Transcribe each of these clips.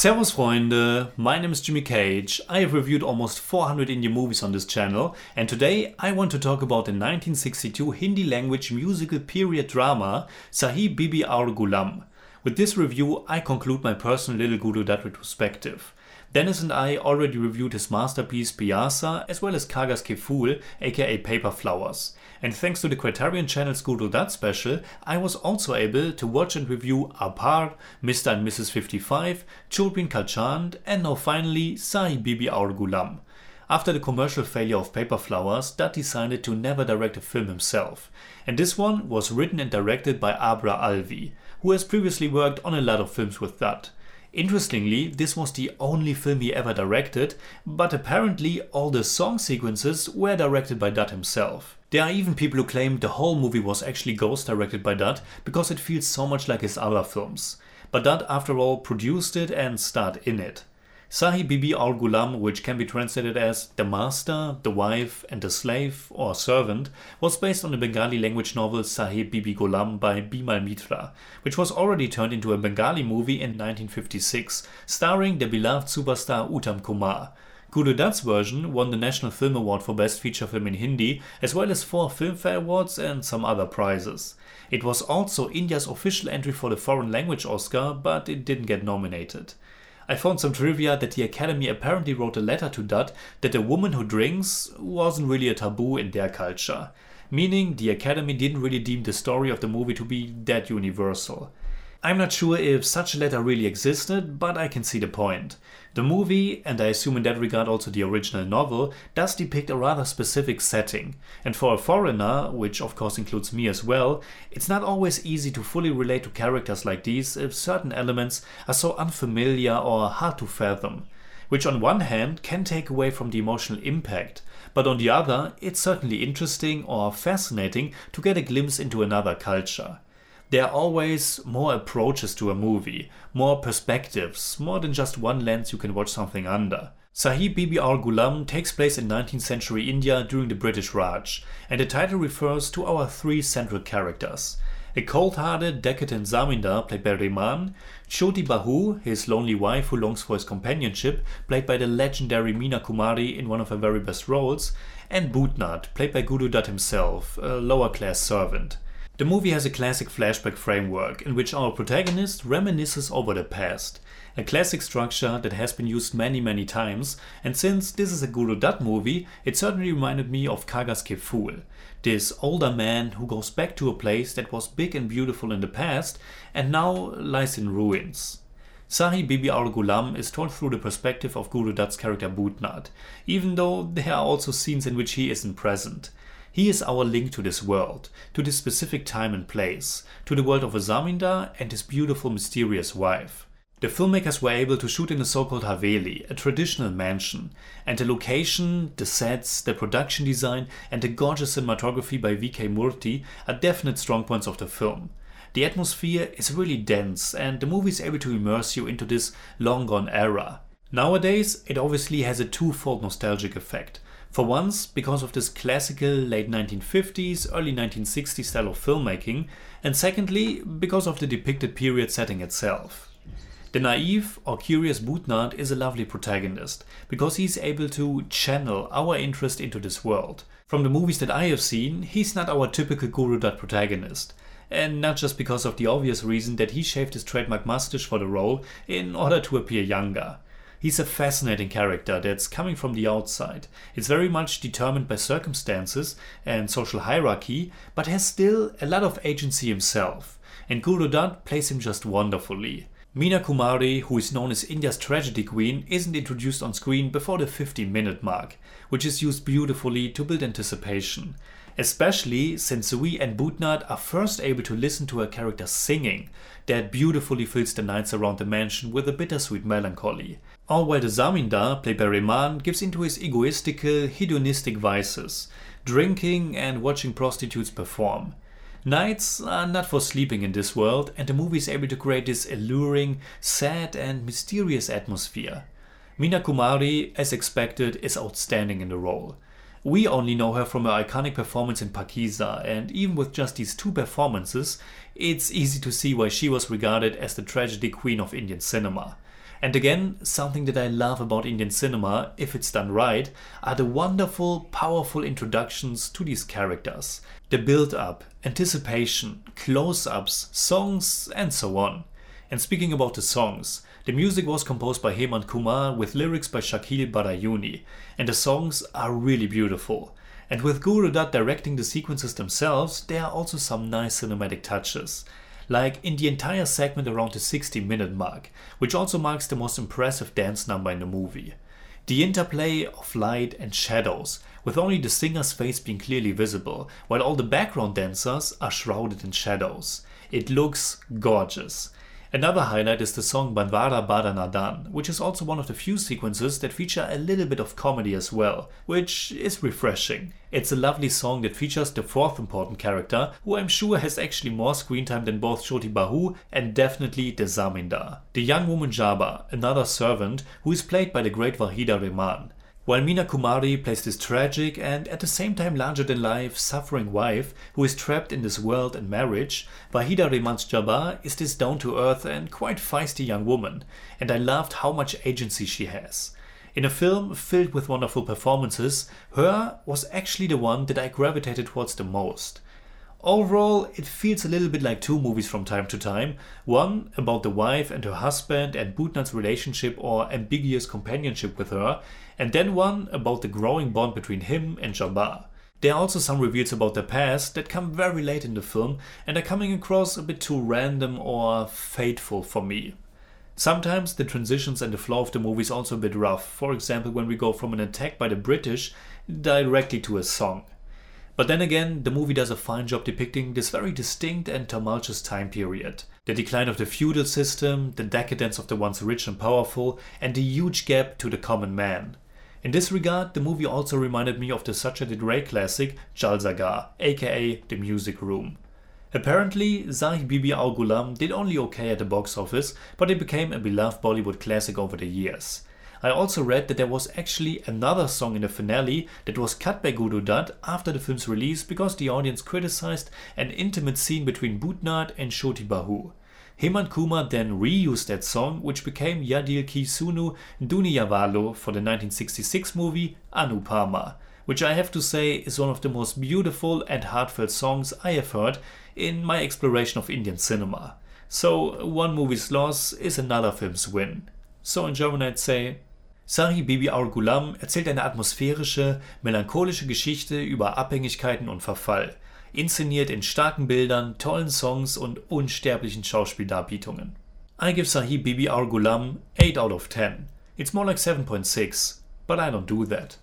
Servus Freunde, my name is Jimmy Cage. I have reviewed almost 400 Indian movies on this channel and today I want to talk about the 1962 Hindi language musical period drama Sahib Bibi Aur Ghulam. With this review I conclude my personal Little Guru Dutt retrospective. Dennis and I already reviewed his masterpiece Pyasa as well as Kaagaz Ke Phool aka Paper Flowers. And thanks to the Criterion Channel's Guru Dutt special, I was also able to watch and review Aar Paar, Mr. and Mrs. 55, Chaudhvin Ka Chand, and now finally Sahib Bibi Aur Ghulam. After the commercial failure of Paper Flowers, Dutt decided to never direct a film himself. And this one was written and directed by Abrar Alvi, who has previously worked on a lot of films with Dutt. Interestingly, this was the only film he ever directed, but apparently all the song sequences were directed by Dutt himself. There are even people who claim the whole movie was actually ghost directed by Dutt because it feels so much like his other films. But Dutt, after all, produced it and starred in it. Sahib Bibi Aur Ghulam, which can be translated as The Master, The Wife, and The Slave or Servant, was based on the Bengali language novel Sahib Bibi Gulam by Bimal Mitra, which was already turned into a Bengali movie in 1956, starring the beloved superstar Uttam Kumar. Guru Dutt's version won the National Film Award for Best Feature Film in Hindi, as well as four Filmfare Awards and some other prizes. It was also India's official entry for the Foreign Language Oscar, but it didn't get nominated. I found some trivia that the Academy apparently wrote a letter to Dutt that a woman who drinks wasn't really a taboo in their culture, meaning the Academy didn't really deem the story of the movie to be that universal. I'm not sure if such a letter really existed, but I can see the point. The movie, and I assume in that regard also the original novel, does depict a rather specific setting. And for a foreigner, which of course includes me as well, it's not always easy to fully relate to characters like these if certain elements are so unfamiliar or hard to fathom. Which on one hand can take away from the emotional impact, but on the other, it's certainly interesting or fascinating to get a glimpse into another culture there are always more approaches to a movie, more perspectives, more than just one lens you can watch something under. Sahib Bibi Aur Ghulam takes place in 19th century India during the British Raj, and the title refers to our three central characters. A cold-hearted, decadent zamindar played by Rehman, Choti Bahu, his lonely wife who longs for his companionship, played by the legendary Meena Kumari in one of her very best roles, and Bhootnath, played by Guru Dutt himself, a lower-class servant. The movie has a classic flashback framework in which our protagonist reminisces over the past. A classic structure that has been used many many times and since this is a Guru Dutt movie, it certainly reminded me of Kaagaz Ke Phool. This older man who goes back to a place that was big and beautiful in the past and now lies in ruins. Sahib Bibi Aur Ghulam is told through the perspective of Guru Dutt's character Bhootnath, even though there are also scenes in which he isn't present. He is our link to this world, to this specific time and place, to the world of a Zamindar and his beautiful mysterious wife. The filmmakers were able to shoot in a so-called Haveli, a traditional mansion, and the location, the sets, the production design and the gorgeous cinematography by VK Murthy are definite strong points of the film. The atmosphere is really dense and the movie is able to immerse you into this long gone era. Nowadays, it obviously has a twofold nostalgic effect. For once, because of this classical late 1950s, early 1960s style of filmmaking, and secondly, because of the depicted period setting itself. The naive or curious Bhootnath is a lovely protagonist, because he's able to channel our interest into this world. From the movies that I have seen, he's not our typical Guru Dutt protagonist. And not just because of the obvious reason that he shaved his trademark mustache for the role in order to appear younger. He's a fascinating character that's coming from the outside. It's very much determined by circumstances and social hierarchy, but has still a lot of agency himself. And Guru Dutt plays him just wonderfully. Meena Kumari, who is known as India's tragedy queen, isn't introduced on screen before the 15 minute mark, which is used beautifully to build anticipation. Especially since we and Bhootnath are first able to listen to her character singing, that beautifully fills the nights around the mansion with a bittersweet melancholy. All while the Zamindar, played by Rehman, gives into his egoistical, hedonistic vices, drinking and watching prostitutes perform. Nights are not for sleeping in this world, and the movie is able to create this alluring, sad, and mysterious atmosphere. Meena Kumari, as expected, is outstanding in the role. We only know her from her iconic performance in Pakeezah, and even with just these two performances, it's easy to see why she was regarded as the tragedy queen of Indian cinema. And again, something that I love about Indian cinema, if it's done right, are the wonderful, powerful introductions to these characters. The build up, anticipation, close ups, songs, and so on. And speaking about the songs, the music was composed by Hemant Kumar with lyrics by Shakil Badayuni, and the songs are really beautiful. And with Guru Dutt directing the sequences themselves, there are also some nice cinematic touches like in the entire segment around the 60 minute mark, which also marks the most impressive dance number in the movie. The interplay of light and shadows, with only the singer's face being clearly visible, while all the background dancers are shrouded in shadows. It looks gorgeous. Another highlight is the song Banwara Bada Nadan, which is also one of the few sequences that feature a little bit of comedy as well, which is refreshing. It's a lovely song that features the fourth important character, who I'm sure has actually more screen time than both Choti Bahu and definitely the Zamindar. The young woman Jaba, another servant, who is played by the great Wahida Rehman. While Meena Kumari plays this tragic and at the same time larger than life suffering wife who is trapped in this world and marriage, Wahida Rehman's Jaba is this down to earth and quite feisty young woman, and I loved how much agency she has. In a film filled with wonderful performances, her was actually the one that I gravitated towards the most. Overall, it feels a little bit like two movies from time to time. One about the wife and her husband and Bhootnath's relationship or ambiguous companionship with her, and then one about the growing bond between him and Jaba. There are also some reveals about their past that come very late in the film and are coming across a bit too random or fateful for me. Sometimes the transitions and the flow of the movie is also a bit rough, for example, when we go from an attack by the British directly to a song. But then again, the movie does a fine job depicting this very distinct and tumultuous time period. The decline of the feudal system, the decadence of the once rich and powerful, and the huge gap to the common man. In this regard, the movie also reminded me of the Satyajit Ray classic Jalsaghar, aka The Music Room. Apparently, Sahib Bibi Aur Ghulam did only okay at the box office, but it became a beloved Bollywood classic over the years. I also read that there was actually another song in the finale that was cut by Guru Dutt after the film's release because the audience criticized an intimate scene between Bhootnath and Choti Bahu. Kumar then reused that song, which became Ya Dil Ki Sunu Duniyawalo for the 1966 movie Anupama, which I have to say is one of the most beautiful and heartfelt songs I have heard in my exploration of Indian cinema. So, one movie's loss is another film's win. So, in German, I'd say, Sahi Bibi Aur Gulam erzählt eine atmosphärische, melancholische Geschichte über Abhängigkeiten und Verfall, inszeniert in starken Bildern, tollen Songs und unsterblichen Schauspieldarbietungen. I give Sahi Bibi Aur Gulam 8 out of 10. It's more like 7.6, but I don't do that.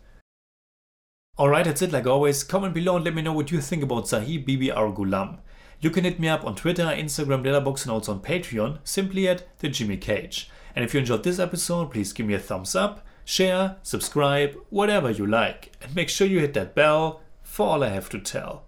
Alright, that's it like always. Comment below and let me know what you think about Sahi Bibi Aur Gulam. You can hit me up on Twitter, Instagram, Letterboxd, and also on Patreon, simply at the Jimmy Cage. And if you enjoyed this episode, please give me a thumbs up, share, subscribe, whatever you like. And make sure you hit that bell for all I have to tell.